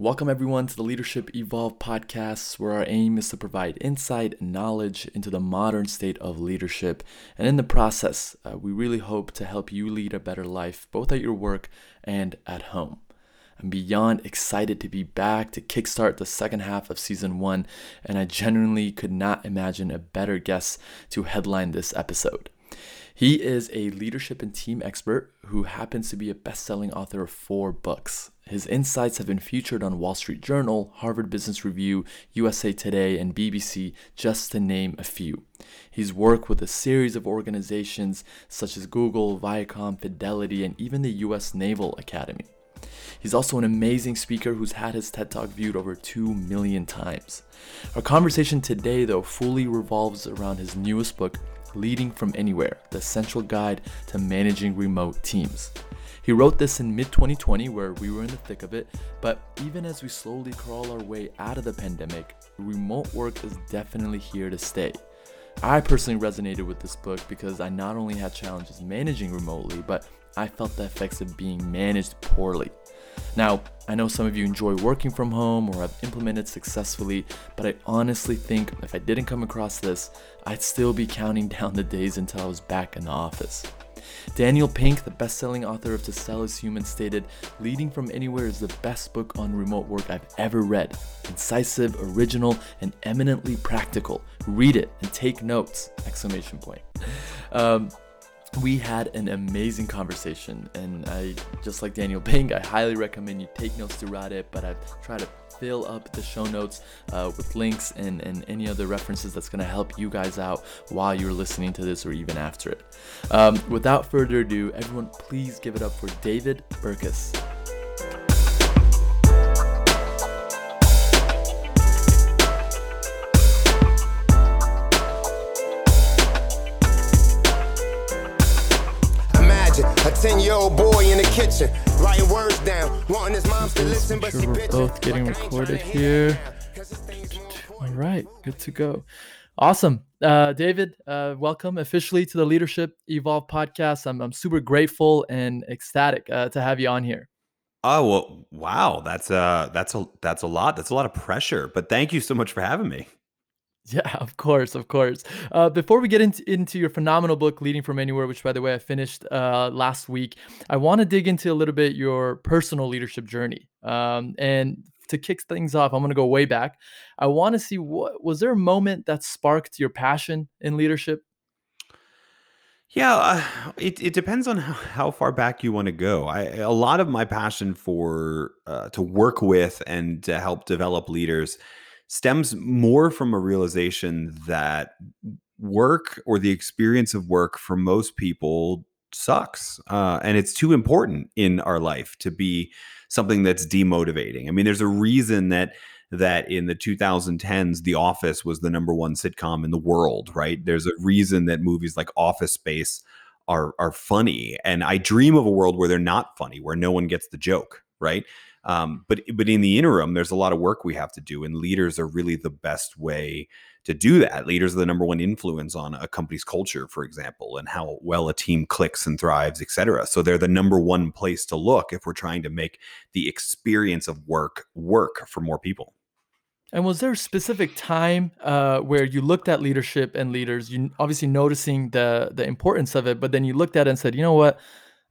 Welcome, everyone, to the Leadership Evolve podcast, where our aim is to provide insight and knowledge into the modern state of leadership. And in the process, uh, we really hope to help you lead a better life, both at your work and at home. I'm beyond excited to be back to kickstart the second half of season one, and I genuinely could not imagine a better guest to headline this episode. He is a leadership and team expert who happens to be a best selling author of four books. His insights have been featured on Wall Street Journal, Harvard Business Review, USA Today, and BBC, just to name a few. He's worked with a series of organizations such as Google, Viacom, Fidelity, and even the US Naval Academy. He's also an amazing speaker who's had his TED Talk viewed over 2 million times. Our conversation today, though, fully revolves around his newest book, Leading from Anywhere The Essential Guide to Managing Remote Teams. He wrote this in mid 2020, where we were in the thick of it, but even as we slowly crawl our way out of the pandemic, remote work is definitely here to stay. I personally resonated with this book because I not only had challenges managing remotely, but I felt the effects of being managed poorly. Now, I know some of you enjoy working from home or have implemented successfully, but I honestly think if I didn't come across this, I'd still be counting down the days until I was back in the office. Daniel Pink, the best selling author of To Sell is Human, stated Leading from Anywhere is the best book on remote work I've ever read. Incisive, original, and eminently practical. Read it and take notes! Exclamation point. Um, We had an amazing conversation and i just like daniel pink i highly recommend you take notes throughout it but i've tried to fill up the show notes uh, with links and, and any other references that's going to help you guys out while you're listening to this or even after it. Um, without further ado, everyone, please give it up for David Burkus. Kitchen, writing words down, wanting his mom to listen, but sure we're both getting recorded here. All right, good to go. Awesome. Uh, David, uh, welcome officially to the Leadership Evolve podcast. I'm, I'm super grateful and ecstatic uh, to have you on here. Oh well, wow, that's uh that's a that's a lot. That's a lot of pressure. But thank you so much for having me. Yeah, of course, of course. Uh, before we get into, into your phenomenal book, Leading from Anywhere, which, by the way, I finished uh, last week, I want to dig into a little bit your personal leadership journey. Um, and to kick things off, I'm going to go way back. I want to see what was there a moment that sparked your passion in leadership? Yeah, uh, it it depends on how, how far back you want to go. I a lot of my passion for uh, to work with and to help develop leaders stems more from a realization that work or the experience of work for most people sucks uh, and it's too important in our life to be something that's demotivating. I mean there's a reason that that in the 2010s the office was the number one sitcom in the world right? There's a reason that movies like office space are are funny and i dream of a world where they're not funny where no one gets the joke right um, but but in the interim, there's a lot of work we have to do, and leaders are really the best way to do that. Leaders are the number one influence on a company's culture, for example, and how well a team clicks and thrives, et cetera. So they're the number one place to look if we're trying to make the experience of work work for more people. And was there a specific time uh, where you looked at leadership and leaders, you obviously noticing the the importance of it, but then you looked at it and said, you know what?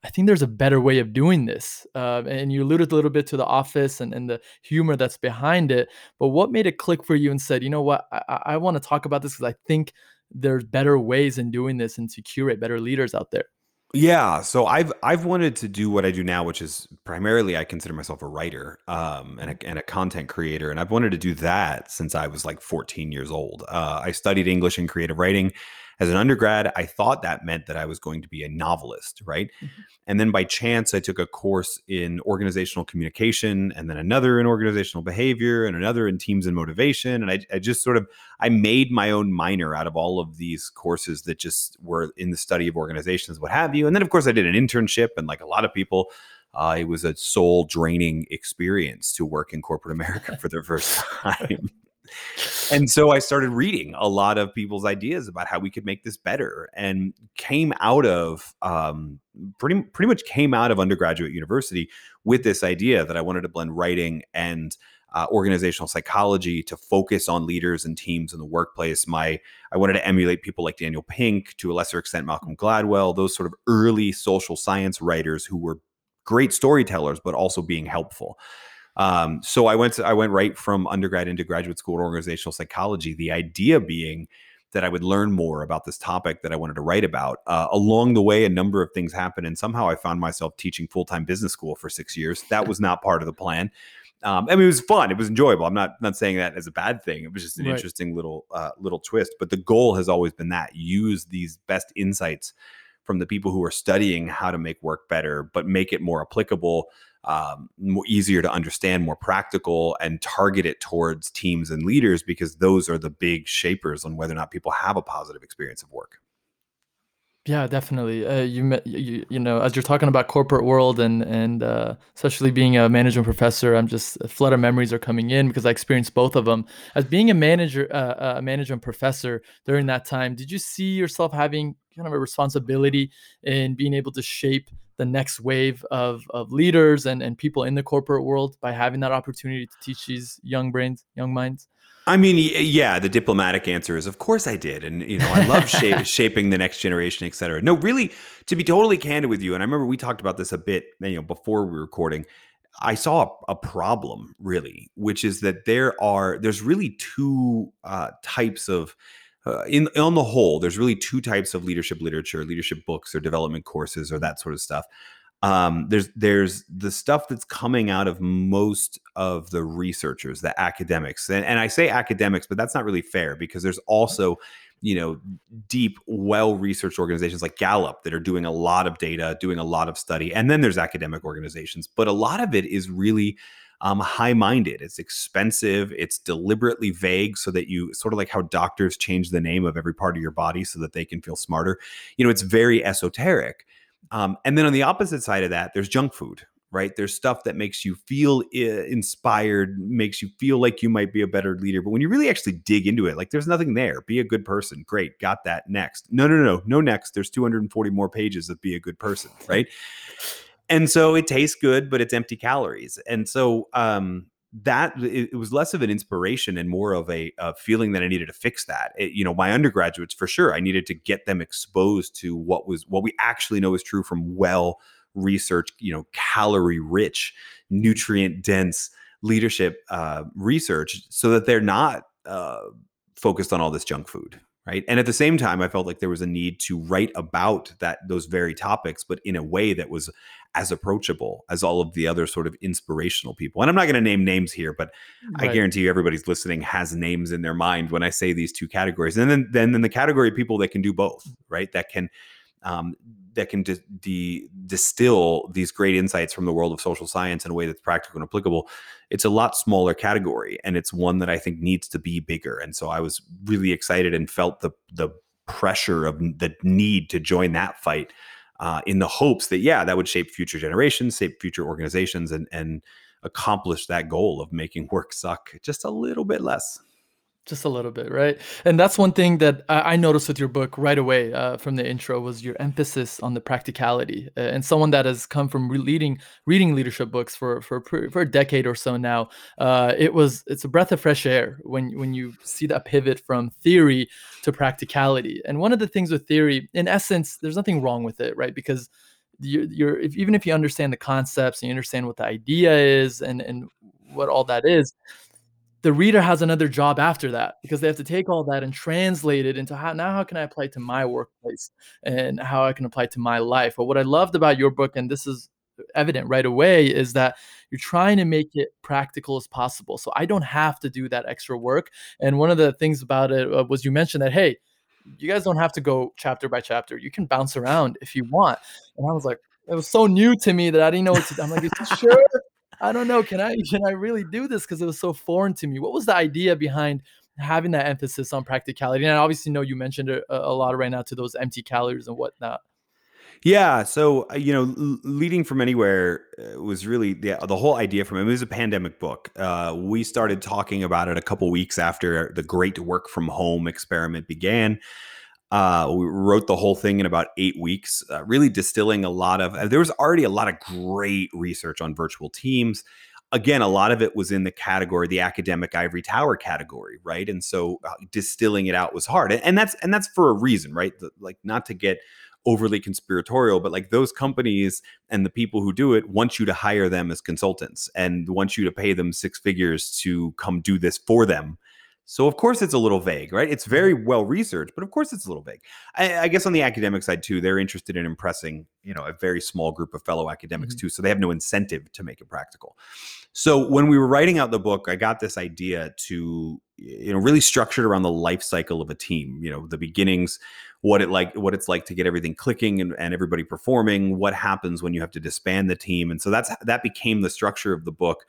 I think there's a better way of doing this. Uh, and you alluded a little bit to the office and, and the humor that's behind it. But what made it click for you and said, you know what, I, I want to talk about this because I think there's better ways in doing this and to curate better leaders out there. Yeah, so I've I've wanted to do what I do now, which is primarily I consider myself a writer um, and, a, and a content creator, and I've wanted to do that since I was like 14 years old. Uh, I studied English and creative writing as an undergrad, I thought that meant that I was going to be a novelist, right? Mm-hmm. And then by chance, I took a course in organizational communication, and then another in organizational behavior, and another in teams and motivation. And I, I just sort of I made my own minor out of all of these courses that just were in the study of organizations, what have you. And then of course I did an internship, and like a lot of people. Uh, it was a soul draining experience to work in corporate America for the first time. And so I started reading a lot of people's ideas about how we could make this better, and came out of um, pretty pretty much came out of undergraduate university with this idea that I wanted to blend writing and uh, organizational psychology to focus on leaders and teams in the workplace. My I wanted to emulate people like Daniel Pink, to a lesser extent Malcolm Gladwell, those sort of early social science writers who were great storytellers, but also being helpful. Um, so I went to, I went right from undergrad into graduate school in organizational psychology. The idea being that I would learn more about this topic that I wanted to write about. Uh, along the way, a number of things happened, and somehow I found myself teaching full time business school for six years. That was not part of the plan. Um, I mean, it was fun. It was enjoyable. I'm not not saying that as a bad thing. It was just an right. interesting little uh, little twist. But the goal has always been that use these best insights from the people who are studying how to make work better, but make it more applicable, um, more easier to understand, more practical, and target it towards teams and leaders because those are the big shapers on whether or not people have a positive experience of work. Yeah, definitely. Uh, you, you you know, as you're talking about corporate world and and uh, especially being a management professor, I'm just a flood of memories are coming in because I experienced both of them. As being a manager, uh, a management professor during that time, did you see yourself having kind of a responsibility in being able to shape the next wave of of leaders and and people in the corporate world by having that opportunity to teach these young brains, young minds? I mean, yeah, the diplomatic answer is, of course I did. And, you know, I love shape, shaping the next generation, et cetera. No, really, to be totally candid with you, and I remember we talked about this a bit, you know, before we were recording, I saw a, a problem really, which is that there are, there's really two uh, types of, uh, in on the whole, there's really two types of leadership literature, leadership books or development courses or that sort of stuff. Um, there's there's the stuff that's coming out of most of the researchers, the academics, and, and I say academics, but that's not really fair because there's also you know deep well researched organizations like gallup that are doing a lot of data doing a lot of study. And then there's academic organizations but a lot of it is really um, high minded it's expensive it's deliberately vague so that you sort of like how doctors change the name of every part of your body so that they can feel smarter you know it's very esoteric um, and then on the opposite side of that, there's junk food, right? There's stuff that makes you feel inspired, makes you feel like you might be a better leader. But when you really actually dig into it, like there's nothing there. Be a good person. Great. Got that. Next. No, no, no, no, next. There's 240 more pages of be a good person, right? And so it tastes good, but it's empty calories. And so, um, that it, was less of an inspiration and more of a, a feeling that I needed to fix that. It, you know, my undergraduates for sure, I needed to get them exposed to what was what we actually know is true from well researched, you know, calorie rich, nutrient dense leadership uh, research, so that they're not uh, focused on all this junk food right and at the same time i felt like there was a need to write about that those very topics but in a way that was as approachable as all of the other sort of inspirational people. And i'm not going to name names here but right. i guarantee you everybody's listening has names in their mind when i say these two categories. And then then in the category of people that can do both right? That can um, that can di- distill these great insights from the world of social science in a way that's practical and applicable. It's a lot smaller category and it's one that i think needs to be bigger. And so i was really excited and felt the the pressure of the need to join that fight uh, in the hopes that yeah that would shape future generations shape future organizations and and accomplish that goal of making work suck just a little bit less just a little bit right? And that's one thing that i noticed with your book right away uh, from the intro was your emphasis on the practicality uh, and someone that has come from reading reading leadership books for for for a decade or so now uh, it was it's a breath of fresh air when when you see that pivot from theory to practicality. And one of the things with theory in essence there's nothing wrong with it right? Because you're, you're if, even if you understand the concepts and you understand what the idea is and and what all that is the reader has another job after that because they have to take all that and translate it into how now how can I apply it to my workplace and how I can apply it to my life. But what I loved about your book, and this is evident right away, is that you're trying to make it practical as possible. So I don't have to do that extra work. And one of the things about it uh, was you mentioned that hey, you guys don't have to go chapter by chapter. You can bounce around if you want. And I was like, it was so new to me that I didn't know what to. I'm like, sure I don't know. Can I can I really do this? Because it was so foreign to me. What was the idea behind having that emphasis on practicality? And I obviously know you mentioned a, a lot right now to those empty calories and whatnot. Yeah, so uh, you know, leading from anywhere uh, was really the the whole idea from it. It was a pandemic book. Uh, we started talking about it a couple weeks after the great work from home experiment began. Uh, we wrote the whole thing in about eight weeks, uh, really distilling a lot of. There was already a lot of great research on virtual teams. Again, a lot of it was in the category, the academic ivory tower category, right? And so uh, distilling it out was hard, and, and that's and that's for a reason, right? The, like not to get overly conspiratorial, but like those companies and the people who do it want you to hire them as consultants and want you to pay them six figures to come do this for them. So of course it's a little vague, right? It's very well researched, but of course it's a little vague. I, I guess on the academic side too, they're interested in impressing, you know, a very small group of fellow academics mm-hmm. too. So they have no incentive to make it practical. So when we were writing out the book, I got this idea to, you know, really structured around the life cycle of a team. You know, the beginnings, what it like what it's like to get everything clicking and, and everybody performing what happens when you have to disband the team and so that's that became the structure of the book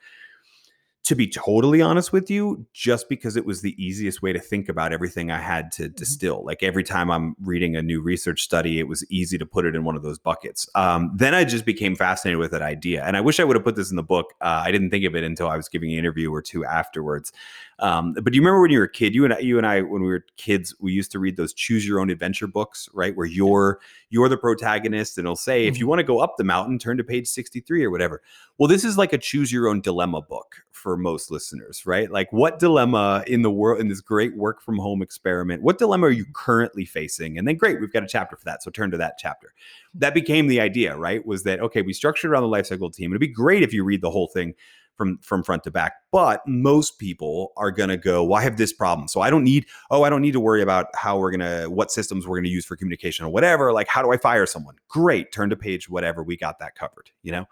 to be totally honest with you, just because it was the easiest way to think about everything I had to mm-hmm. distill. Like every time I'm reading a new research study, it was easy to put it in one of those buckets. Um, then I just became fascinated with that idea. And I wish I would have put this in the book. Uh, I didn't think of it until I was giving an interview or two afterwards. Um, but do you remember when you were a kid? You and I, you and I, when we were kids, we used to read those choose your own adventure books, right? Where you're you're the protagonist, and it'll say mm-hmm. if you want to go up the mountain, turn to page sixty three or whatever. Well, this is like a choose your own dilemma book for most listeners, right? Like, what dilemma in the world in this great work from home experiment? What dilemma are you mm-hmm. currently facing? And then, great, we've got a chapter for that. So turn to that chapter. That mm-hmm. became the idea, right? Was that okay? We structured around the life cycle team. It'd be great if you read the whole thing from from front to back but most people are going to go well i have this problem so i don't need oh i don't need to worry about how we're going to what systems we're going to use for communication or whatever like how do i fire someone great turn to page whatever we got that covered you know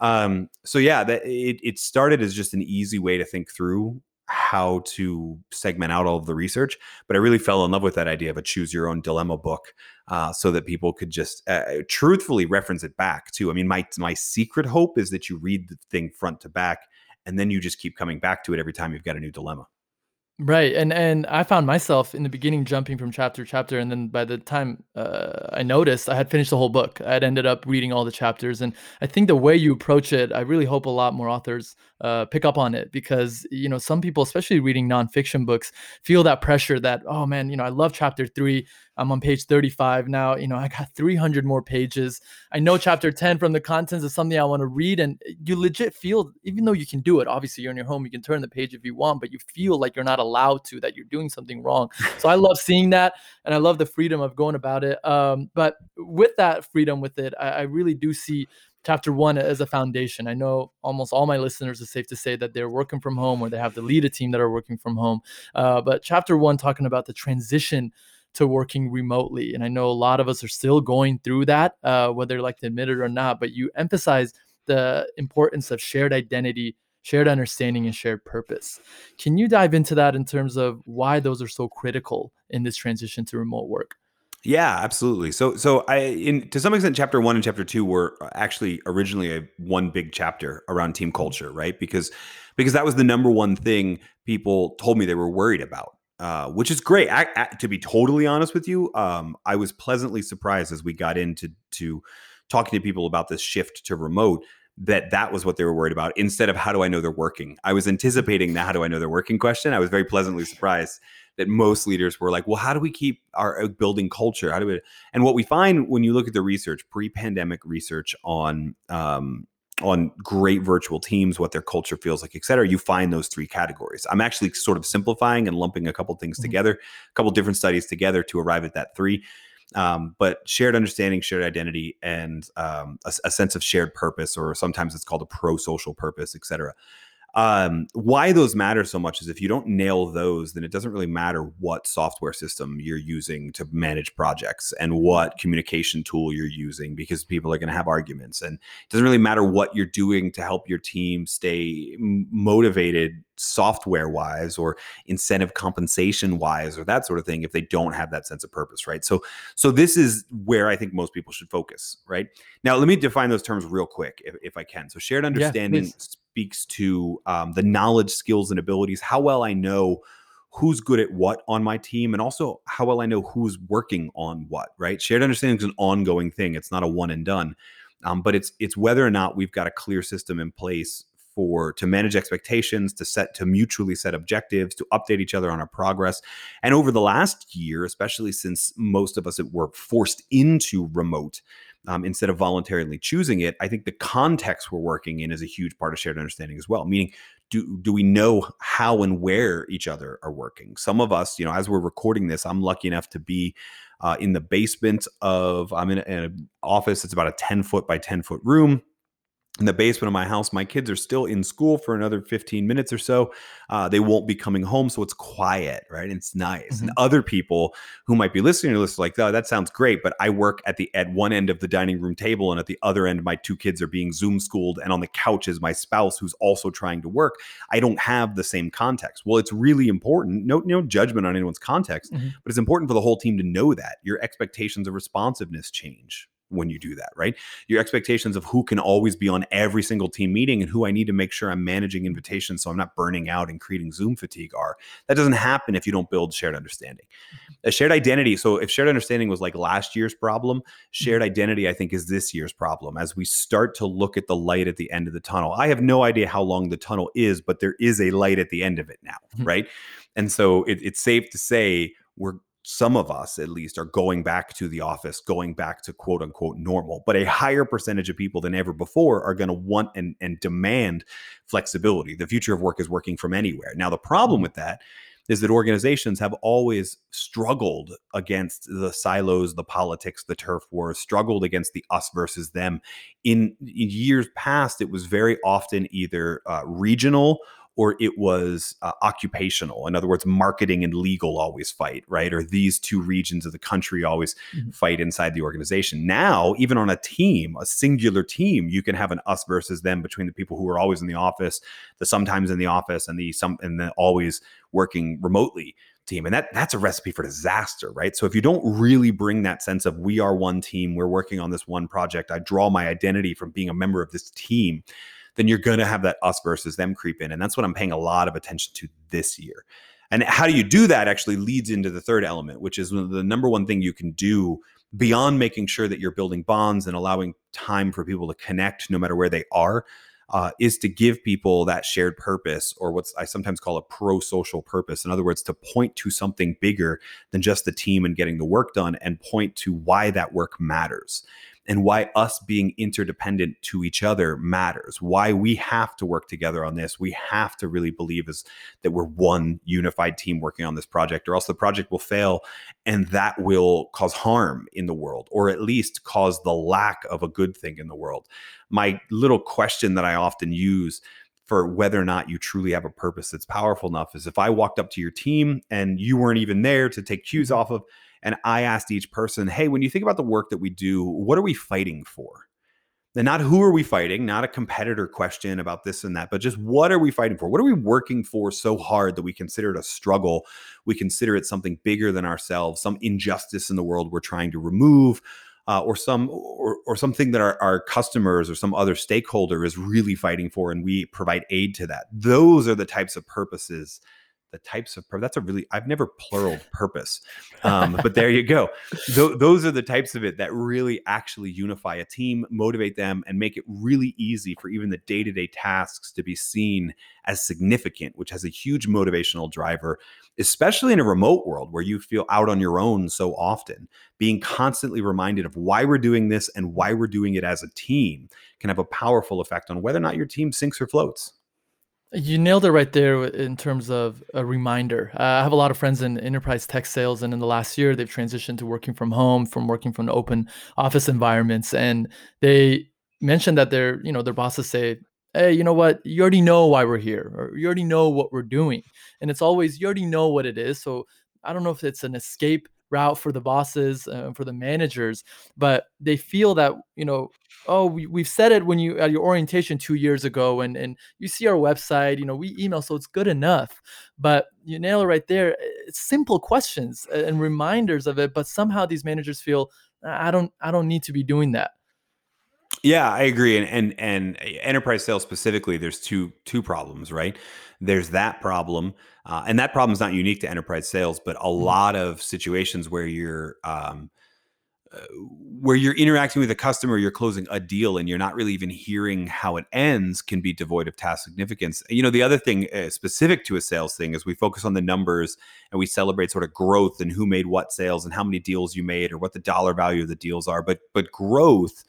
um so yeah that it, it started as just an easy way to think through how to segment out all of the research. But I really fell in love with that idea of a choose your own dilemma book, uh, so that people could just uh, truthfully reference it back too. I mean, my my secret hope is that you read the thing front to back, and then you just keep coming back to it every time you've got a new dilemma. Right, and and I found myself in the beginning jumping from chapter to chapter, and then by the time uh, I noticed, I had finished the whole book. I had ended up reading all the chapters, and I think the way you approach it, I really hope a lot more authors uh, pick up on it because you know some people, especially reading nonfiction books, feel that pressure that oh man, you know I love chapter three, I'm on page 35 now. You know, I got 300 more pages. I know chapter 10 from the contents is something I want to read. And you legit feel, even though you can do it, obviously you're in your home, you can turn the page if you want, but you feel like you're not allowed to, that you're doing something wrong. So I love seeing that. And I love the freedom of going about it. Um, but with that freedom with it, I, I really do see chapter one as a foundation. I know almost all my listeners are safe to say that they're working from home or they have to lead a team that are working from home. Uh, but chapter one, talking about the transition to working remotely. And I know a lot of us are still going through that, uh, whether like to admit it or not. But you emphasize the importance of shared identity, shared understanding, and shared purpose. Can you dive into that in terms of why those are so critical in this transition to remote work? Yeah, absolutely. So, so I, in to some extent, chapter one and chapter two were actually originally a one big chapter around team culture, right? Because, because that was the number one thing people told me they were worried about uh, which is great. I, I, to be totally honest with you, um, I was pleasantly surprised as we got into to talking to people about this shift to remote that that was what they were worried about instead of how do I know they're working. I was anticipating the how do I know they're working question. I was very pleasantly surprised that most leaders were like, well, how do we keep our uh, building culture? How do we? And what we find when you look at the research, pre-pandemic research on um, on great virtual teams, what their culture feels like, et cetera, you find those three categories. I'm actually sort of simplifying and lumping a couple things mm-hmm. together, a couple different studies together to arrive at that three. Um, but shared understanding, shared identity, and um, a, a, sense of shared purpose, or sometimes it's called a pro-social purpose, et cetera. Um, why those matter so much is if you don't nail those, then it doesn't really matter what software system you're using to manage projects and what communication tool you're using because people are going to have arguments. And it doesn't really matter what you're doing to help your team stay motivated software wise or incentive compensation wise or that sort of thing if they don't have that sense of purpose right so so this is where i think most people should focus right now let me define those terms real quick if, if i can so shared understanding yeah, speaks to um, the knowledge, skills, and abilities, how well I know who's good at what on my team and also how well I know who's working on what, right? Shared understanding is an ongoing thing. It's not a one and done. Um, but it's it's whether or not we've got a clear system in place for to manage expectations, to set to mutually set objectives, to update each other on our progress. And over the last year, especially since most of us were forced into remote um, instead of voluntarily choosing it, I think the context we're working in is a huge part of shared understanding as well. Meaning, do do we know how and where each other are working? Some of us, you know, as we're recording this, I'm lucky enough to be uh, in the basement of I'm in, in an office. It's about a 10 foot by 10 foot room in the basement of my house. My kids are still in school for another 15 minutes or so. Uh, they won't be coming home. So it's quiet, right? It's nice. Mm-hmm. And other people who might be listening to this like, oh, that sounds great. But I work at the at one end of the dining room table, and at the other end, my two kids are being Zoom schooled, and on the couch is my spouse who's also trying to work. I don't have the same context. Well, it's really important. No, no judgment on anyone's context, mm-hmm. but it's important for the whole team to know that your expectations of responsiveness change when you do that, right? Your expectations of who can always be on every single team meeting and who I need to make sure I'm managing invitations so I'm not burning out and creating Zoom fatigue are. That doesn't happen if you don't build shared understanding. A shared identity, so if shared understanding was like last year's problem, shared mm-hmm. identity I think is this year's problem as we start to look at the light at the end of the tunnel. I have no idea how long the tunnel is, but there is a light at the end of it now, mm-hmm. right? And so it, it's safe to say we're some of us at least are going back to the office, going back to quote unquote normal. But a higher percentage of people than ever before are going to want and, and demand flexibility. The future of work is working from anywhere. Now, the problem with that is that organizations have always struggled against the silos, the politics, the turf wars, struggled against the us versus them. In, in years past, it was very often either uh, regional or it was uh, occupational. In other words, marketing and legal always fight, right? Or these two regions of the country always mm-hmm. fight inside the organization. Now, even on a team, a singular team, you can have an us versus them between the people who are always in the office, the sometimes in the office, and the some and the always working remotely team and that that's a recipe for disaster right so if you don't really bring that sense of we are one team we're working on this one project i draw my identity from being a member of this team then you're going to have that us versus them creep in. And that's what I'm paying a lot of attention to this year. And how do you do that actually leads into the third element, which is the number one thing you can do beyond making sure that you're building bonds and allowing time for people to connect no matter where they are. Uh, is to give people that shared purpose, or what I sometimes call a pro social purpose. In other words, to point to something bigger than just the team and getting the work done and point to why that work matters and why us being interdependent to each other matters why we have to work together on this we have to really believe is that we're one unified team working on this project or else the project will fail and that will cause harm in the world or at least cause the lack of a good thing in the world. My little question that i often use for whether or not you truly have a purpose that's powerful enough is if I walked up to your team and you weren't even there to take cues mm-hmm. off of, and I asked each person, hey, when you think about the work that we do, what are we fighting for? And not who are we fighting, not a competitor question about this and that, but just what are we fighting for? What are we working for so hard that we consider it a struggle? We consider it something bigger than ourselves, some injustice in the world we're trying to remove, uh, or some or, or something that our, our customers or some other stakeholder is really fighting for and we provide aid to that those are the types of purposes the types of that's a really i've never pluraled purpose um, but there you go. Th- those are the types of it that really actually unify a team motivate them and make it really easy for even the day-to-day tasks to be seen as significant which has a huge motivational driver especially in a remote world where you feel out on your own so often. Being constantly reminded of why we're doing this and why we're doing it as a team can have a powerful effect on whether or not your team sinks or floats you nailed it right there in terms of a reminder. Uh, I have a lot of friends in enterprise tech sales, and in the last year, they've transitioned to working from home, from working from open office environments, and they mentioned that their, you know, their bosses say, "Hey, you know what? You already know why we're here, or you already know what we're doing," and it's always you already know what it is. So I don't know if it's an escape route for the bosses uh, for the managers but they feel that you know oh we, we've said it when you at your orientation two years ago and and you see our website you know we email so it's good enough. But you nail it right there it's simple questions and reminders of it but somehow these managers feel i don't i don't need to be doing that Yeah, I agree. And and and enterprise sales specifically, there's two two problems, right? There's that problem, uh, and that problem is not unique to enterprise sales, but a Mhm. lot of situations where you're um, uh, where you're interacting with a customer, you're closing a deal, and you're not really even hearing how it ends, can be devoid of task significance. You know, the other thing uh, specific to a sales thing is we focus on the numbers and we celebrate sort of growth and who made what sales and how many deals you made or what the dollar value of the deals are. But but growth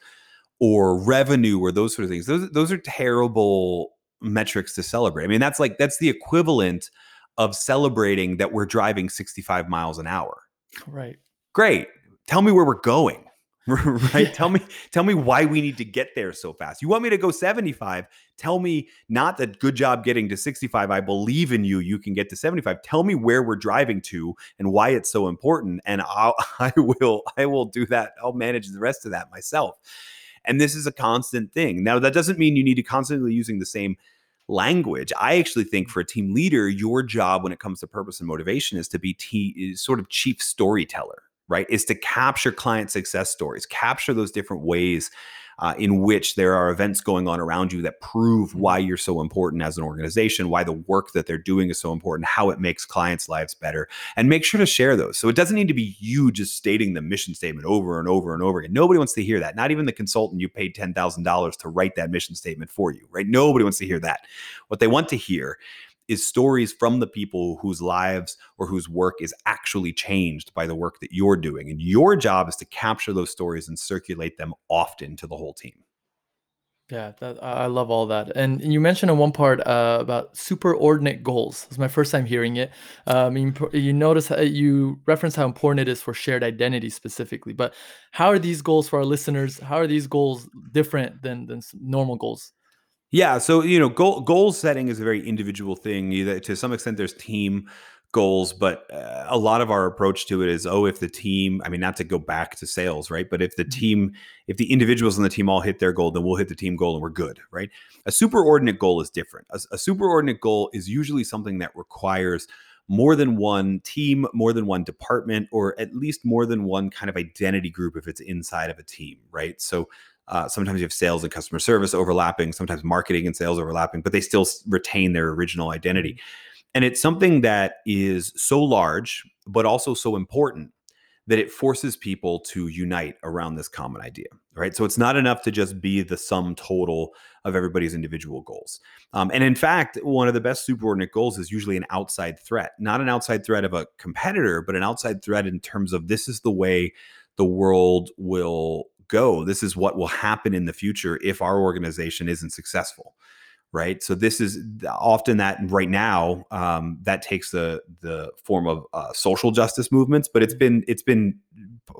or revenue or those sort of things. Those those are terrible metrics to celebrate. I mean, that's like that's the equivalent of celebrating that we're driving 65 miles an hour. Right. Great. Tell me where we're going. right? Yeah. Tell me tell me why we need to get there so fast. You want me to go 75? Tell me not that good job getting to 65. I believe in you. You can get to 75. Tell me where we're driving to and why it's so important and I'll, I will I will do that. I'll manage the rest of that myself. And this is a constant thing. Now, that doesn't mean you need to constantly using the same language. I actually think for a team leader, your job when it comes to purpose and motivation is to be t- is sort of chief storyteller, right? Is to capture client success stories, capture those different ways uh, in which there are events going on around you that prove why you're so important as an organization, why the work that they're doing is so important, how it makes clients' lives better, and make sure to share those. So it doesn't need to be you just stating the mission statement over and over and over again. Nobody wants to hear that. Not even the consultant you paid $10,000 to write that mission statement for you, right? Nobody wants to hear that. What they want to hear is stories from the people whose lives or whose work is actually changed by the work that you're doing. And your job is to capture those stories and circulate them often to the whole team. Yeah, that I love all that. And you mentioned in one part uh, about superordinate goals. It's my first time hearing it. Uh, I mean, you notice how you reference how important it is for shared identity specifically. But how are these goals for our listeners? How are these goals different than than normal goals? Yeah, so you know, goal goal setting is a very individual thing. Either to some extent, there's team goals, but uh, a lot of our approach to it is, oh, if the team, I mean, not to go back to sales, right? But if the Mhm. team, if the individuals on the team all hit their goal, then we'll hit the team goal and we're good, right? A superordinate goal is different. A, a superordinate goal is usually something that requires more than one team, more than one department, or at least more than one kind of identity group if it's inside of a team, right? So uh, sometimes you have sales and customer service overlapping, sometimes marketing and sales overlapping, but they still retain their original identity. And it's something that is so large, but also so important that it forces people to unite around this common idea, right? So it's not enough to just be the sum total of everybody's individual goals. Um, and in fact, one of the best superordinate goals is usually an outside threat, not an outside threat of a competitor, but an outside threat in terms of this is the way the world will go. This is what will happen in the future if our organization isn't successful right so this is often that right now um, that takes the the form of uh, social justice movements but it's been it's been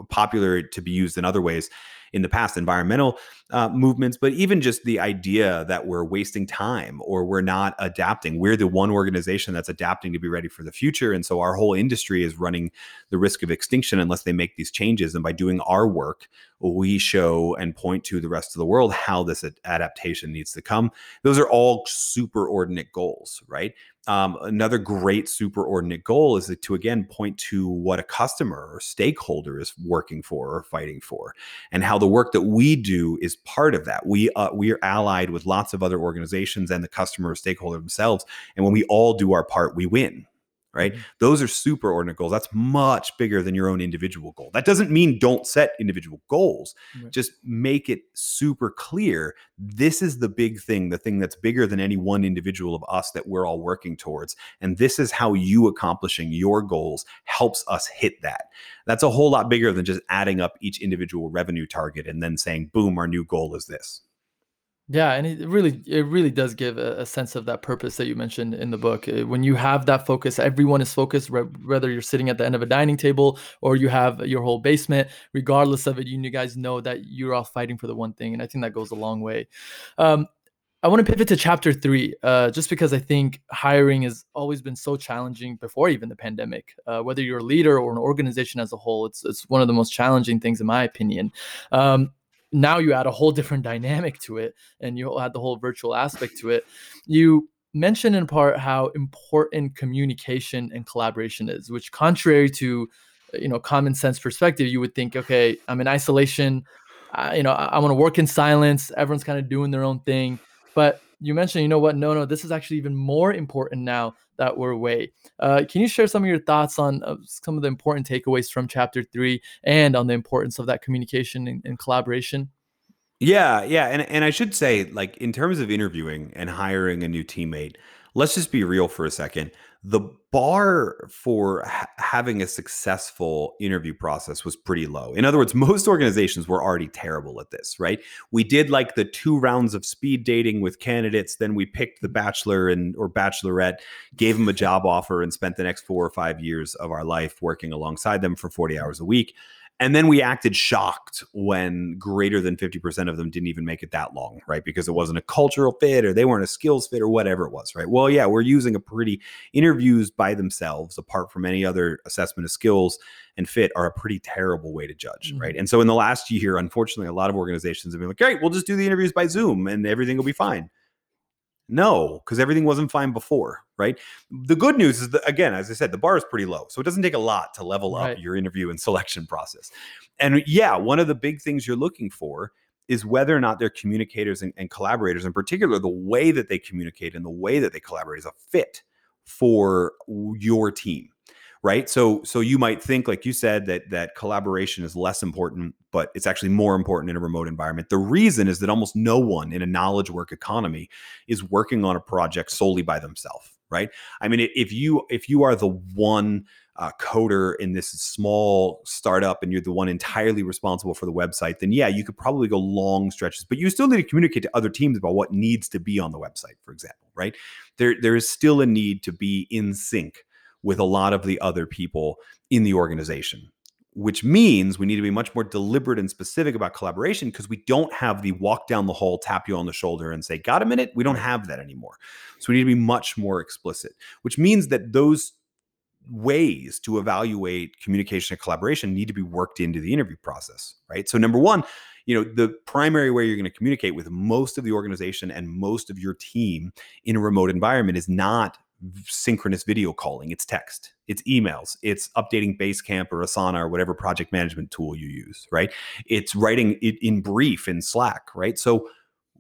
popular to be used in other ways in the past environmental uh, movements but even just the idea that we're wasting time or we're not adapting we're the one organization that's adapting to be ready for the future and so our whole industry is running the risk of extinction unless they make these changes and by doing our work we show and point to the rest of the world how this adaptation needs to come those are all superordinate goals, right? Um, another great superordinate goal is to again point to what a customer or stakeholder is working for or fighting for, and how the work that we do is part of that. We uh, we are allied with lots of other organizations and the customer or stakeholder themselves, and when we all do our part, we win. Right? Mhm. Those are superordinate goals. That's much bigger than your own individual goal. That doesn't mean don't set individual goals. Right. Just make it super clear this is the big thing, the thing that's bigger than any one individual of us that we're all working towards. And this is how you accomplishing your goals helps us hit that. That's a whole lot bigger than just adding up each individual revenue target and then saying, boom, our new goal is this. Yeah, and it really it really does give a, a sense of that purpose that you mentioned in the book. Uh, When you have that focus, everyone is focused, re- whether you're sitting at the end of a dining table or you have your whole basement. Regardless of it, you, you guys know that you're all fighting for the one thing, and I think that goes a long way. Um, I want to pivot to chapter three, uh, just because I think hiring has always been so challenging before even the pandemic. Uh, whether you're a leader or an organization as a whole, it's it's one of the most challenging things in my opinion. Um, now you add a whole different dynamic to it, and you add the whole virtual aspect to it. You mentioned in part how important communication and collaboration is, which contrary to you know common sense perspective, you would think, okay, I'm in isolation I, you know, I, I want to work in silence. Everyone's kind of doing their own thing. But you mentioned, you know what? No, no, this is actually even more important now that we're away. Uh, can you share some of your thoughts on uh, some of the important takeaways from chapter three and on the importance of that communication and, and collaboration? Yeah, yeah, and and I should say, like in terms of interviewing and hiring a new teammate, let's just be real for a second. The bar for ha- having a successful interview process was pretty low. In other words, most organizations were already terrible at this, right? We did like the two rounds of speed dating with candidates, then we picked the bachelor and or bachelorette, gave them a job offer, and spent the next four or five years of our life working alongside them for forty hours a week and then we acted shocked when greater than 50% of them didn't even make it that long, right? Because it wasn't a cultural fit or they weren't a skills fit or whatever it was, right? Well, yeah, we're using a pretty interviews by themselves, apart from any other assessment of skills and fit, are a pretty terrible way to judge, mm-hmm. right? And so in the last year, unfortunately, a lot of organizations have been like, great, we'll just do the interviews by Zoom and everything will be fine. No, because everything wasn't fine before, right? The good news is that, again, as I said, the bar is pretty low. So it doesn't take a lot to level right. up your interview and selection process. And yeah, one of the big things you're looking for is whether or not their communicators and, and collaborators, in particular, the way that they communicate and the way that they collaborate is a fit for your team right? So so you might think like you said that that collaboration is less important but it's actually more important in a remote environment. The reason is that almost no one in a knowledge work economy is working on a project solely by themselves right? I mean if you if you are the one uh, coder in this small startup and you're the one entirely responsible for the website then yeah you could probably go long stretches but you still need to communicate to other teams about what needs to be on the website for example right? There there is still a need to be in sync with a lot of the other people in the organization which means we need to be much more deliberate and specific about collaboration because we don't have the walk down the hall, tap you on the shoulder, and say, Got a minute? We don't have that anymore. So we need to be much more explicit, which means that those ways to evaluate communication and collaboration need to be worked into the interview process, right? So, number one, you know, the primary way you're going to communicate with most of the organization and most of your team in a remote environment is not synchronous video calling. It's text, it's emails, it's updating Basecamp or Asana or whatever project management tool you use, right? It's writing it in brief in Slack, right? So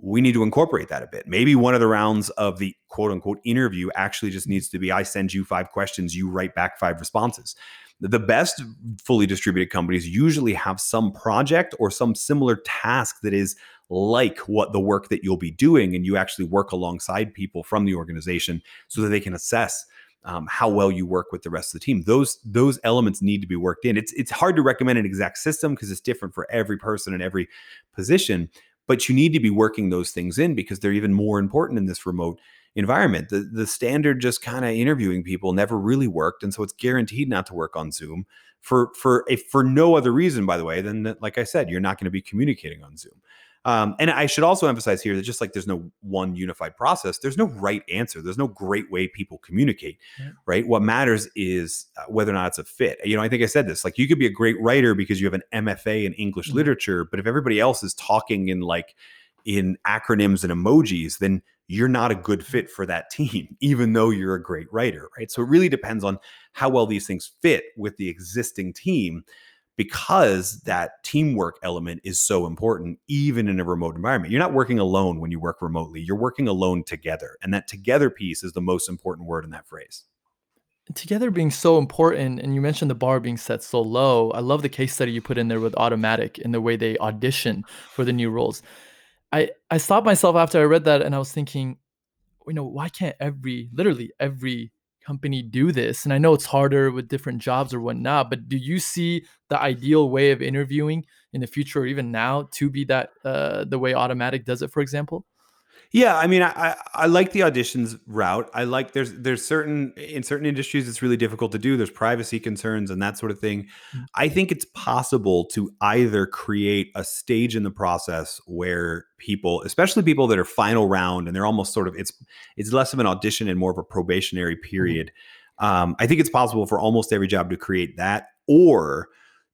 we need to incorporate that a bit. Maybe one of the rounds of the quote unquote interview actually just needs to be I send you five questions, you write back five responses. The best fully distributed companies usually have some project or some similar task that is like what the work that you'll be doing and you actually work alongside people from the organization so that they can assess um, how well you work with the rest of the team. Those those elements need to be worked in. It's it's hard to recommend an exact system because it's different for every person and every position, but you need to be working those things in because they're even more important in this remote environment. The the standard just kind of interviewing people never really worked, and so it's guaranteed not to work on Zoom for for a for no other reason, by the way, than that, like I said, you're not going to be communicating on Zoom. Um, and I should also emphasize here that just like there's no one unified process, there's no right answer. There's no great way people communicate, yeah. right? What matters is uh, whether or not it's a fit. You know, I think I said this like you could be a great writer because you have an MFA in English mm-hmm. literature, but if everybody else is talking in like in acronyms and emojis, then you're not a good fit for that team, even though you're a great writer, right? So it really depends on how well these things fit with the existing team because that teamwork element is so important, even in a remote environment. You're not working alone when you work remotely, you're working alone together. And that together piece is the most important word in that phrase. Together being so important, and you mentioned the bar being set so low. I love the case study you put in there with Automattic and the way they audition for the new roles. I, I stopped myself after I read that and I was thinking, you know, why can't every, literally every company do this? And I know it's harder with different jobs or whatnot, but do you see the ideal way of interviewing in the future or even now to be that uh, the way Automattic does it, for example? Yeah, I mean, I, I like the auditions route. I like there's there's certain in certain industries it's really difficult to do. There's privacy concerns and that sort of thing. Mm-hmm. I think it's possible to either create a stage in the process where people, especially people that are final round and they're almost sort of it's it's less of an audition and more of a probationary mm-hmm. period. Um, I think it's possible for almost every job to create that, or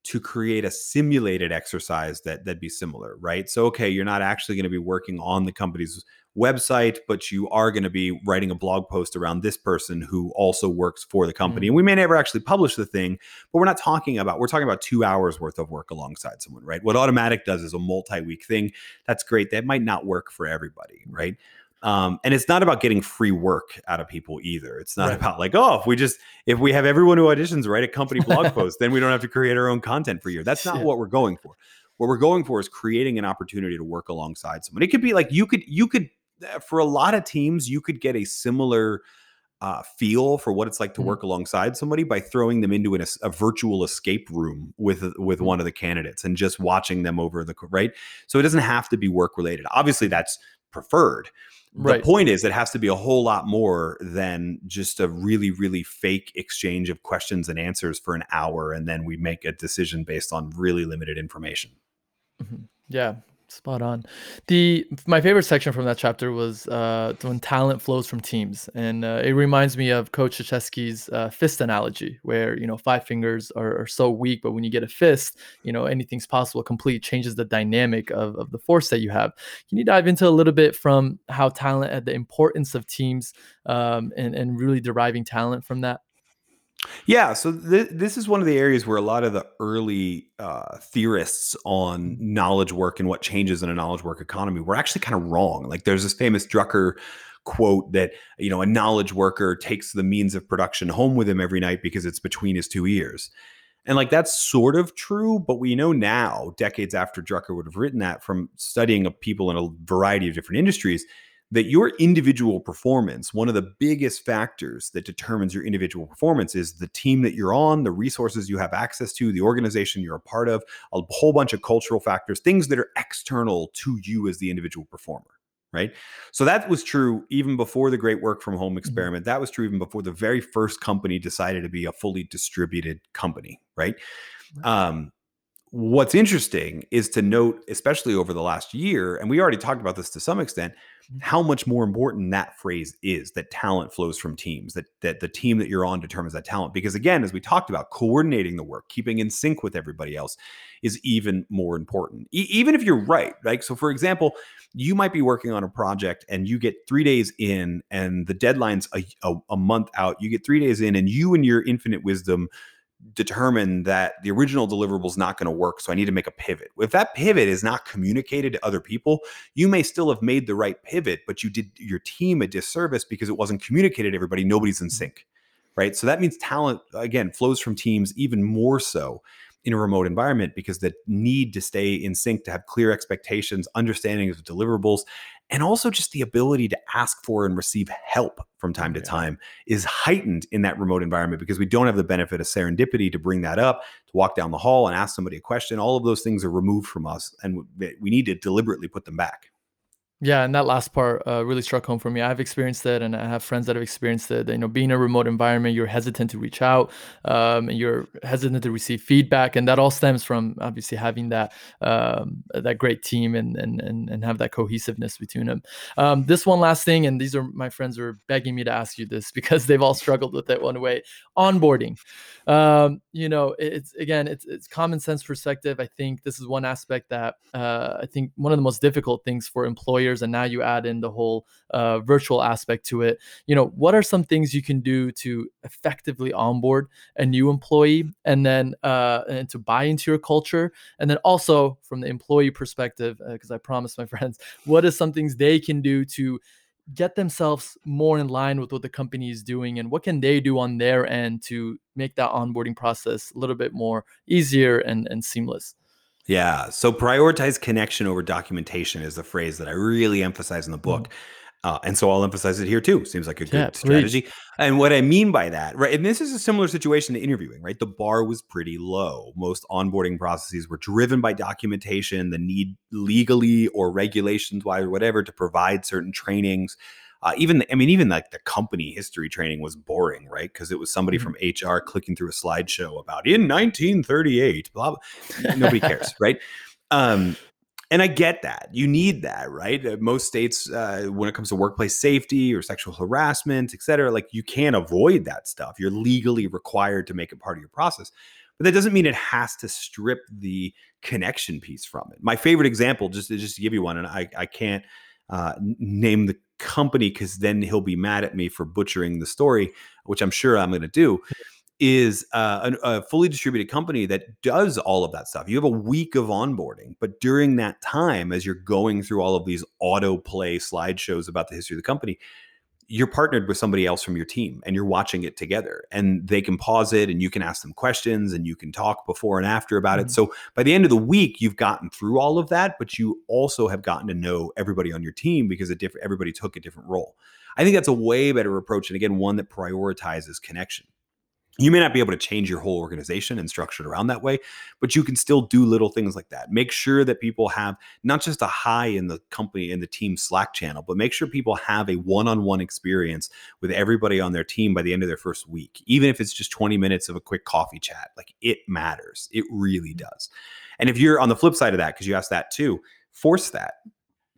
to create a simulated exercise that that'd be similar, right? So okay, you're not actually going to be working on the company's website, but you are going to be writing a blog post around this person who also works for the company. Mm. And we may never actually publish the thing, but we're not talking about, we're talking about two hours worth of work alongside someone, right? What Automattic does is a multi week thing. That's great. That might not work for everybody, right? Um, and it's not about getting free work out of people either. It's not Right. about like, oh, if we just if we have everyone who auditions write a company blog post, then we don't have to create our own content for a year. That's not Yeah. what we're going for. What we're going for is creating an opportunity to work alongside someone. It could be like you could you could for a lot of teams you could get a similar uh, feel for what it's like to Mhm. work alongside somebody by throwing them into an, a virtual escape room with with Mhm. one of the candidates and just watching them over the right. So it doesn't have to be work related. Obviously, that's preferred. Right. The point is, it has to be a whole lot more than just a really, really fake exchange of questions and answers for an hour, and then we make a decision based on really limited information. Mhm. Yeah, spot on. The my favorite section from that chapter was uh, when talent flows from teams, and uh, it reminds me of Coach Krzyzewski's uh, fist analogy, where you know five fingers are, are so weak, but when you get a fist, you know anything's possible. Complete changes the dynamic of, of the force that you have. Can you dive into a little bit from how talent, the importance of teams, um, and and really deriving talent from that? Yeah, so th- this is one of the areas where a lot of the early uh, theorists on knowledge work and what changes in a knowledge work economy were actually kind of wrong. Like there's this famous Drucker quote that you know a knowledge worker takes the means of production home with him every night because it's between his two ears. And like that's sort of true, but we know now, decades after Drucker would have written that from studying of people in a variety of different industries, that your individual performance, one of the biggest factors that determines your individual performance is the team that you're on, the resources you have access to, the organization you're a part of, a whole bunch of cultural factors, things that are external to you as the individual performer. Right. So that was true even before the great work from home experiment. That was true even before the very first company decided to be a fully distributed company. Right. Um, what's interesting is to note, especially over the last year, and we already talked about this to some extent. How much more important that phrase is that talent flows from teams, that that the team that you're on determines that talent. Because again, as we talked about, coordinating the work, keeping in sync with everybody else is even more important. E- even if you're right, like so for example, you might be working on a project and you get three days in and the deadline's a, a, a month out. You get three days in and you and your infinite wisdom determine that the original deliverable is not going to work so i need to make a pivot. If that pivot is not communicated to other people you may still have made the right pivot but you did your team a disservice because it wasn't communicated to everybody. Nobody's in mm-hmm. sync right? So that means talent again flows from teams even more so in a remote environment because the need to stay in sync to have clear expectations understanding of deliverables and also just the ability to ask for and receive help from time to Yeah. time is heightened in that remote environment because we don't have the benefit of serendipity to bring that up, to walk down the hall and ask somebody a question. All of those things are removed from us, and we we need to deliberately put them back. Yeah, and that last part uh, really struck home for me. I've experienced it, and I have friends that have experienced it. You know, being in a remote environment, you're hesitant to reach out, um, and you're hesitant to receive feedback, and that all stems from obviously having that um, that great team and and and and have that cohesiveness between them. Um, this one last thing, and these are my friends are begging me to ask you this because they've all struggled with it one way. Onboarding, um, you know, it's again, it's it's common sense perspective. I think this is one aspect that uh, I think one of the most difficult things for employers, and now you add in the whole uh, virtual aspect to it. You know, what are some things you can do to effectively onboard a new employee, and then uh, and to buy into your culture, and then also from the employee perspective, because I promised my friends, what are some things they can do to get themselves more in line with what the company is doing and what can they do on their end to make that onboarding process a little bit more easier and, and seamless Yeah. So prioritize connection over documentation is the phrase that I really emphasize in the book. Uh, and so I'll emphasize it here too. Seems like a good Yeah, please. strategy. And what I mean by that, right? And this is a similar situation to interviewing, right? The bar was pretty low. Most onboarding processes were driven by documentation, the need legally or regulations wise or whatever to provide certain trainings. Uh, even, I mean, even like the company history training was boring, right? Because it was somebody Mhm. from HR clicking through a slideshow about in 1938, blah, blah. Nobody cares, right? Um, and I get that. You need that, right? Uh, Most states, uh, when it comes to workplace safety or sexual harassment, et cetera, like you can't avoid that stuff. You're legally required to make it part of your process. But that doesn't mean it has to strip the connection piece from it. My favorite example, just, just to give you one, and I, I can't uh, name the company because then he'll be mad at me for butchering the story, which I'm sure I'm going to do. Is uh, a, a fully distributed company that does all of that stuff. You have a week of onboarding, but during that time, as you're going through all of these autoplay slideshows about the history of the company, you're partnered with somebody else from your team and you're watching it together and they can pause it and you can ask them questions and you can talk before and after about mm-hmm. it. So by the end of the week, you've gotten through all of that, but you also have gotten to know everybody on your team because a different everybody took a different role. I think that's a way better approach. And again, one that prioritizes connection you may not be able to change your whole organization and structure it around that way, but you can still do little things like that. Make sure that people have not just a hi in the company in the team Slack channel, but make sure people have a one-on-one experience with everybody on their team by the end of their first week. Even if it's just 20 minutes of a quick coffee chat, like it matters. It really does. And if you're on the flip side of that, because you asked that too, force that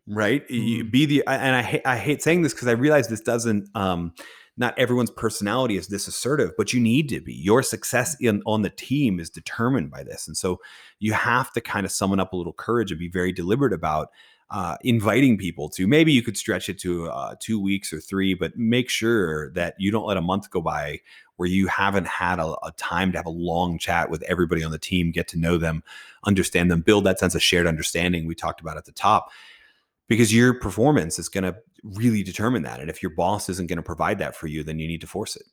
right? Mm-hmm. You be the and I I hate saying this because I realize this doesn't um not everyone's personality is this assertive, but you need to be. Your success in on the team is determined by this, and so you have to kind of summon up a little courage and be very deliberate about uh, inviting people to. Maybe you could stretch it to uh, two weeks or three, but make sure that you don't let a month go by where you haven't had a, a time to have a long chat with everybody on the team, get to know them, understand them, build that sense of shared understanding we talked about at the top because your performance is going to really determine that. And if your boss isn't going to provide that for you, then you need to force it.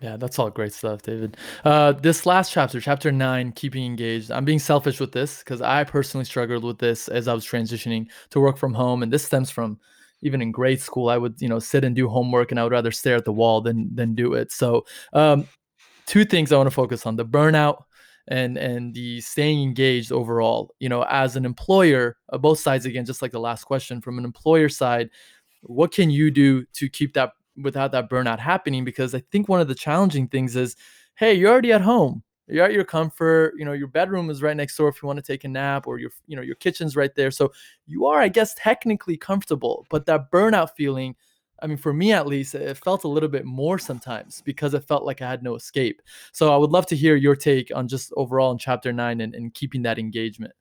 Yeah, that's all great stuff, David. Uh, this last chapter, chapter nine, keeping engaged. I'm being selfish with this because I personally struggled with this as I was transitioning to work from home, and this stems from even in grade school. I would, you know, sit and do homework, and I would rather stare at the wall than than do it. So, um, two things I want to focus on: the burnout and and the staying engaged overall you know as an employer uh, both sides again just like the last question from an employer side what can you do to keep that without that burnout happening because i think one of the challenging things is hey you're already at home you're at your comfort you know your bedroom is right next door if you want to take a nap or your you know your kitchen's right there so you are i guess technically comfortable but that burnout feeling I mean, for me at least, it felt a little bit more sometimes because it felt like I had no escape. So I would love to hear your take on just overall in chapter nine and, and keeping that engagement.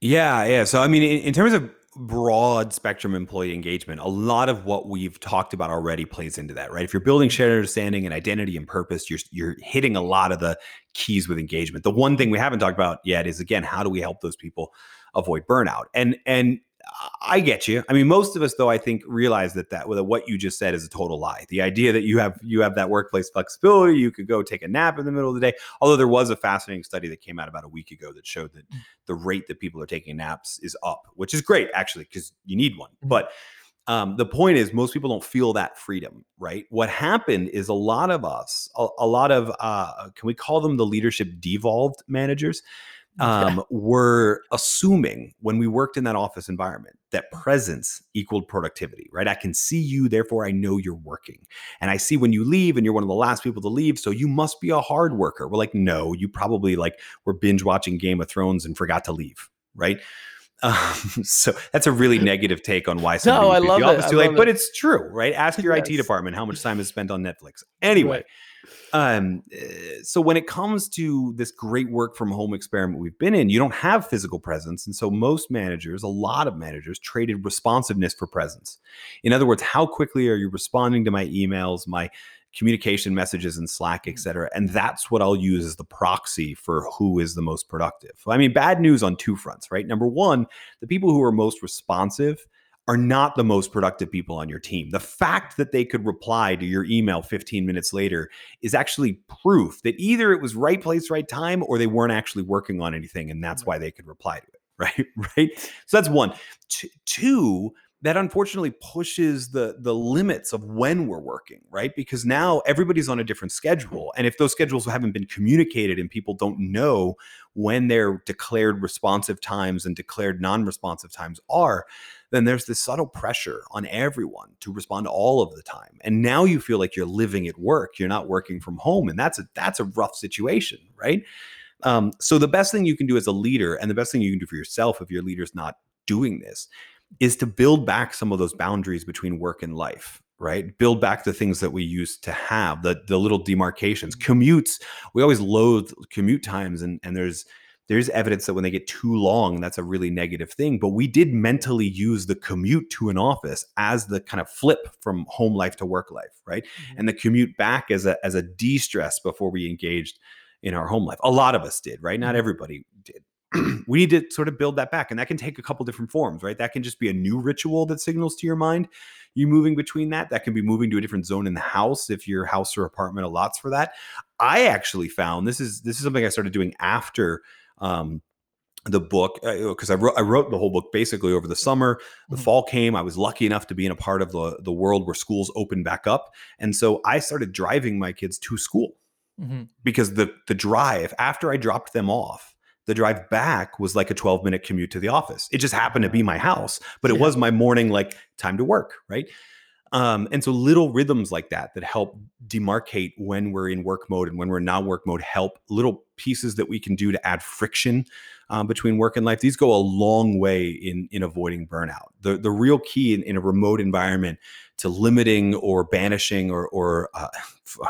Yeah, yeah. So I mean, in, in, terms of broad spectrum employee engagement, a lot of what we've talked about already plays into that, right? If you're building shared understanding and identity and purpose, you're you're hitting a lot of the keys with engagement. The one thing we haven't talked about yet is again, how do we help those people avoid burnout? And and I get you. I mean, most of us, though, I think realize that that what you just said is a total lie. The idea that you have you have that workplace flexibility, you could go take a nap in the middle of the day. Although there was a fascinating study that came out about a week ago that showed that mm. the rate that people are taking naps is up, which is great actually because you need one. Mm-hmm. But um, the point is, most people don't feel that freedom, right? What happened is a lot of us, a, a lot of, uh, can we call them the leadership devolved managers? Um, were assuming when we worked in that office environment that presence equaled productivity, right? I can see you, therefore I know you're working. And I see when you leave and you're one of the last people to leave, so you must be a hard worker. We're like, no, you probably like were binge watching Game of Thrones and forgot to leave, right? Um, so that's a really negative take on why somebody no, I love the office it. too late, but it's true, right? Ask your yes. IT department how much time is spent on Netflix. Anyway, right. Um, eh, so when it comes to this great work from home experiment we've been in, you don't have physical presence. And so most managers, a lot of managers, traded responsiveness for presence. In other words, how quickly are you responding to my emails, my communication messages in Slack, et mm. cetera? And that's what I'll use as the proxy for who is the most productive. I mean, bad news on two fronts, right? Number one, the people who are most responsive are not the most productive people on your team. The fact that they could reply to your email 15 minutes later is actually proof that either it was right place, right time, or they weren't actually working on anything. And that's why they could reply to it. Right. Right. So that's one. Two, that unfortunately pushes the the limits of when we're working right because now everybody's on a different schedule and if those schedules haven't been communicated and people don't know when their declared responsive times and declared non-responsive times are then there's this subtle pressure on everyone to respond all of the time. And now you feel like you're living at work, you're not working from home, and that's a that's a rough situation, right? Um, so the best thing you can do as a leader, and the best thing you can do for yourself if your leader's not doing this, is to build back some of those boundaries between work and life right build back the things that we used to have the the little demarcations commutes we always loathe commute times and and there's there's evidence that when they get too long, that's a really negative thing. But we did mentally use the commute to an office as the kind of flip from home life to work life, right? Mm-hmm. And the commute back as a as a de-stress before we engaged in our home life. A lot of us did, right? Not mm-hmm. everybody did. we need to sort of build that back. And that can take a couple different forms, right? That can just be a new ritual that signals to your mind you moving between that. That can be moving to a different zone in the house if your house or apartment allots for that. I actually found this is this is something I started doing after um, the book because uh, I wrote I wrote the whole book basically over the summer. The mm-hmm. fall came. I was lucky enough to be in a part of the the world where schools opened back up, and so I started driving my kids to school mm-hmm. because the the drive after I dropped them off. The drive back was like a 12 minute commute to the office. It just happened to be my house, but it yeah. was my morning, like time to work, right? Um, and so little rhythms like that that help demarcate when we're in work mode and when we're not work mode help little pieces that we can do to add friction um, between work and life. These go a long way in in avoiding burnout. The the real key in, in a remote environment to limiting or banishing or or uh,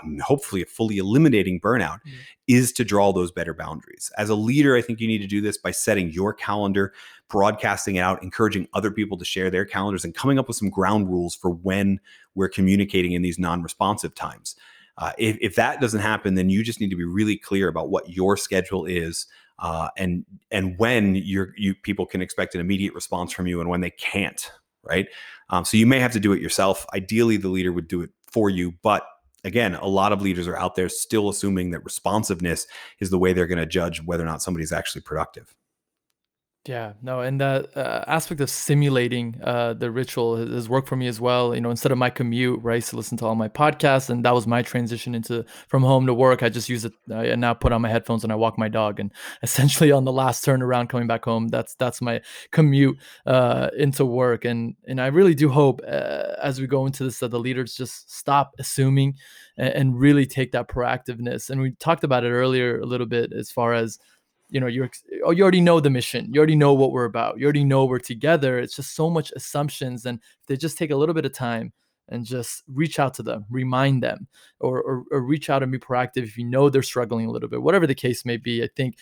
um, hopefully fully eliminating burnout mm-hmm. is to draw those better boundaries. As a leader, I think you need to do this by setting your calendar broadcasting it out, encouraging other people to share their calendars, and coming up with some ground rules for when we're communicating in these non responsive times. Uh, if, if, that doesn't happen, then you just need to be really clear about what your schedule is uh, and and when you you people can expect an immediate response from you and when they can't, right? Um, so you may have to do it yourself. Ideally, the leader would do it for you, but again, a lot of leaders are out there still assuming that responsiveness is the way they're going to judge whether or not somebody's actually productive. Yeah, no, and that uh, aspect of simulating uh, the ritual has worked for me as well. You know, instead of my commute, where I used to listen to all my podcasts, and that was my transition into from home to work. I just use it uh, and now put on my headphones and I walk my dog. And essentially, on the last turnaround coming back home, that's that's my commute uh, into work. And and I really do hope uh, as we go into this that the leaders just stop assuming and, and really take that proactiveness. And we talked about it earlier a little bit as far as you know you're oh, you already know the mission. You already know what we're about. You already know we're together. It's just so much assumptions and they just take a little bit of time and just reach out to them remind them or, or, or reach out and be proactive if you know they're struggling a little bit whatever the case may be i think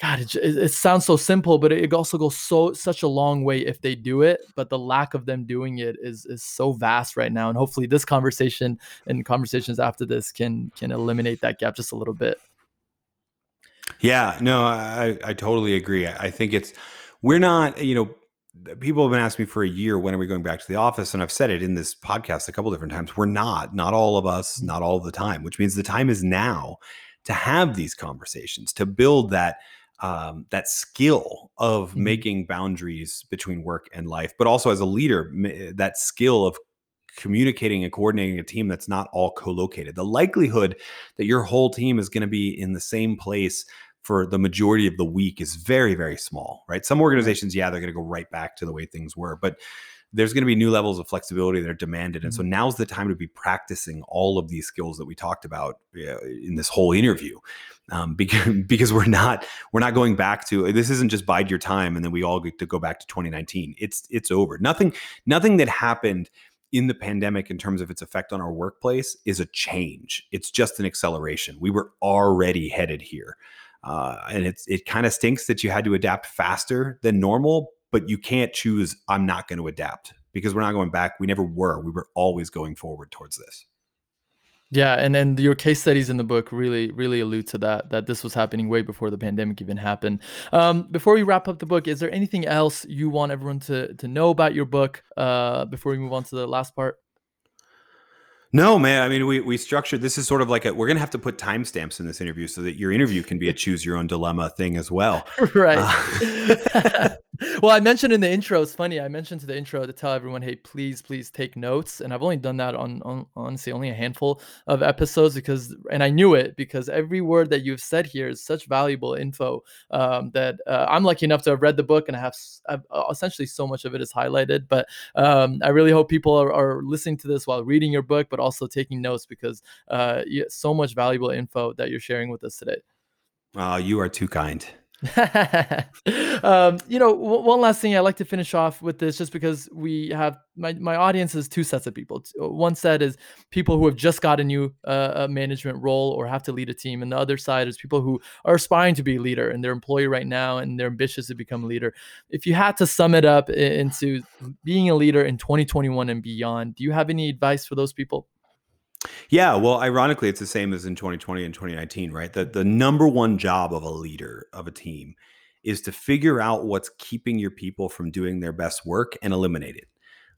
god it, it sounds so simple but it also goes so such a long way if they do it but the lack of them doing it is is so vast right now and hopefully this conversation and conversations after this can can eliminate that gap just a little bit yeah, no, I, I totally agree. I think it's, we're not, you know, people have been asking me for a year, when are we going back to the office? And I've said it in this podcast a couple different times. We're not, not all of us, mm. not all the time, which means the time is now to have these conversations, to build that um, that skill of mm-hmm. making boundaries between work and life, but also as a leader, that skill of communicating and coordinating a team that's not all co-located. The likelihood that your whole team is going to be in the same place for the majority of the week is very very small, right? Some organizations yeah, they're going to go right back to the way things were, but there's going to be new levels of flexibility that are demanded and so mm-hmm. now's the time to be practicing all of these skills that we talked about in this whole interview um, because, because we're not we're not going back to this isn't just bide your time and then we all get to go back to 2019 it's it's over nothing nothing that happened in the pandemic in terms of its effect on our workplace is a change. It's just an acceleration. We were already headed here. Uh, and it's it kind of stinks that you had to adapt faster than normal, but you can't choose I'm not going to adapt because we're not going back. We never were. We were always going forward towards this. Yeah, and and your case studies in the book really really allude to that that this was happening way before the pandemic even happened. Um, before we wrap up the book, is there anything else you want everyone to to know about your book uh, before we move on to the last part? No, man. I mean, we we structured this is sort of like a we're gonna have to put timestamps in this interview so that your interview can be a choose your own dilemma thing as well. right. Uh, well, I mentioned in the intro. It's funny. I mentioned to the intro to tell everyone, hey, please, please take notes. And I've only done that on, on honestly only a handful of episodes because, and I knew it because every word that you've said here is such valuable info um, that uh, I'm lucky enough to have read the book and I have I've, uh, essentially so much of it is highlighted. But um, I really hope people are, are, listening to this while reading your book, but also taking notes because uh, so much valuable info that you're sharing with us today. Oh, you are too kind. um, you know, w- one last thing I like to finish off with this, just because we have my, my audience is two sets of people. Uh, one set is people who have just got a new uh, management role or have to lead a team, and the other side is people who are aspiring to be a leader and they're employee right now and they're ambitious to become a leader. If you had to sum it up into being a leader in 2021 and beyond, do you have any advice for those people? Yeah, well, ironically, it's the same as in 2020 and 2019, right? The the number one job of a leader of a team is to figure out what's keeping your people from doing their best work and eliminate it.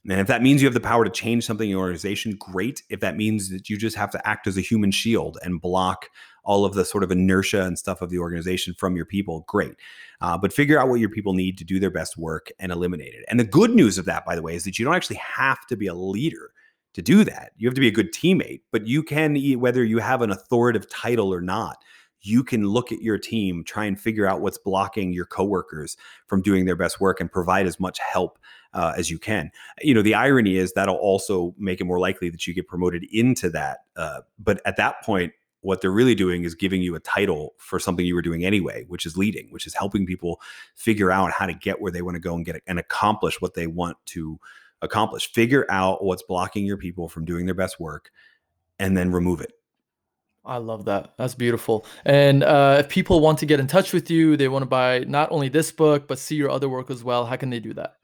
And if that means you have the power to change something in your organization, great. If that means that you just have to act as a human shield and block all of the sort of inertia and stuff of the organization from your people, great. Uh, but figure out what your people need to do their best work and eliminate it. And the good news of that, by the way, is that you don't actually have to be a leader to do that. You have to be a good teammate, but you can, whether you have an authoritative title or not, you can look at your team, try and figure out what's blocking your coworkers from doing their best work and provide as much help uh, as you can. You know, the irony is that'll also make it more likely that you get promoted into that. Uh, but at that point, what they're really doing is giving you a title for something you were doing anyway, which is leading, which is helping people figure out how to get where they want to go and get and accomplish what they want to accomplish. Figure out what's blocking your people from doing their best work and then remove it. I love that. That's beautiful. And uh, if people want to get in touch with you, they want to buy not only this book, but see your other work as well, how can they do that?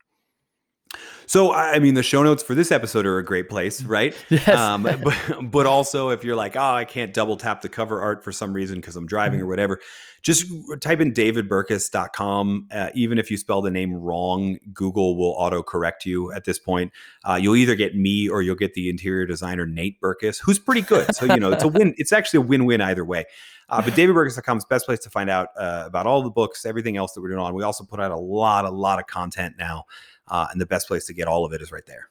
So, I mean, the show notes for this episode are a great place, right? yes. Um, but, but also, if you're like, oh, I can't double tap the cover art for some reason because I'm driving mm-hmm. or whatever, just type in davidburkus.com. Uh, even if you spell the name wrong, Google will auto correct you at this point. Uh, you'll either get me or you'll get the interior designer, Nate Berkus, who's pretty good. So, you know, it's a win. It's actually a win win either way. Uh, but davidburkus.com is the best place to find out uh, about all the books, everything else that we're doing on. We also put out a lot, a lot of content now. Uh, and the best place to get all of it is right there.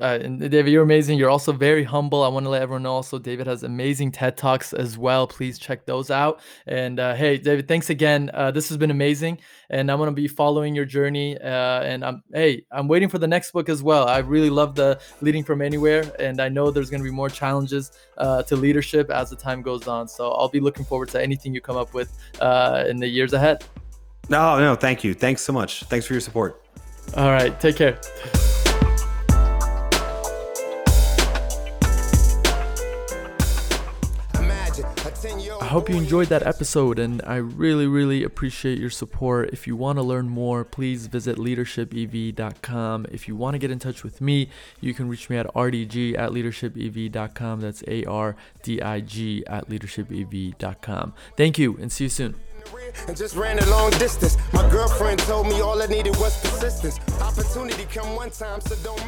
Uh, and David, you're amazing. You're also very humble. I want to let everyone know also David has amazing TED Talks as well. Please check those out. And uh, hey, David, thanks again. Uh, this has been amazing, and I'm gonna be following your journey. Uh, and I'm hey, I'm waiting for the next book as well. I really love the leading from anywhere, and I know there's gonna be more challenges uh, to leadership as the time goes on. So I'll be looking forward to anything you come up with uh, in the years ahead. No, no, thank you. Thanks so much. Thanks for your support. All right. Take care. I hope you enjoyed that episode and I really, really appreciate your support. If you want to learn more, please visit leadershipev.com. If you want to get in touch with me, you can reach me at rdg at leadershipev.com. That's A R D I G at leadershipev.com. Thank you and see you soon and just ran a long distance. My girlfriend told me all I needed was persistence. Opportunity come one time, so don't